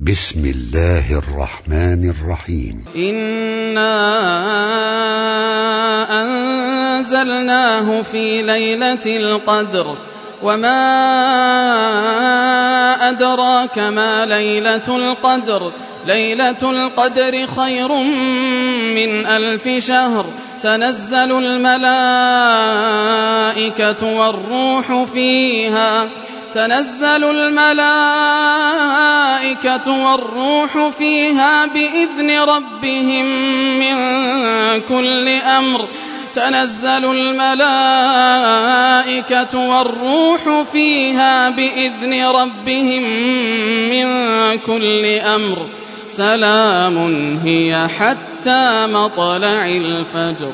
بسم الله الرحمن الرحيم. إنا أنزلناه في ليلة القدر وما أدراك ما ليلة القدر. ليلة القدر خير من ألف شهر. تنزل الملائكة والروح فيها. تنزل الملائكة والروح فيها بإذن ربهم من كل أمر تنزل الملائكة والروح فيها بإذن ربهم من كل أمر سلام هي حتى مطلع الفجر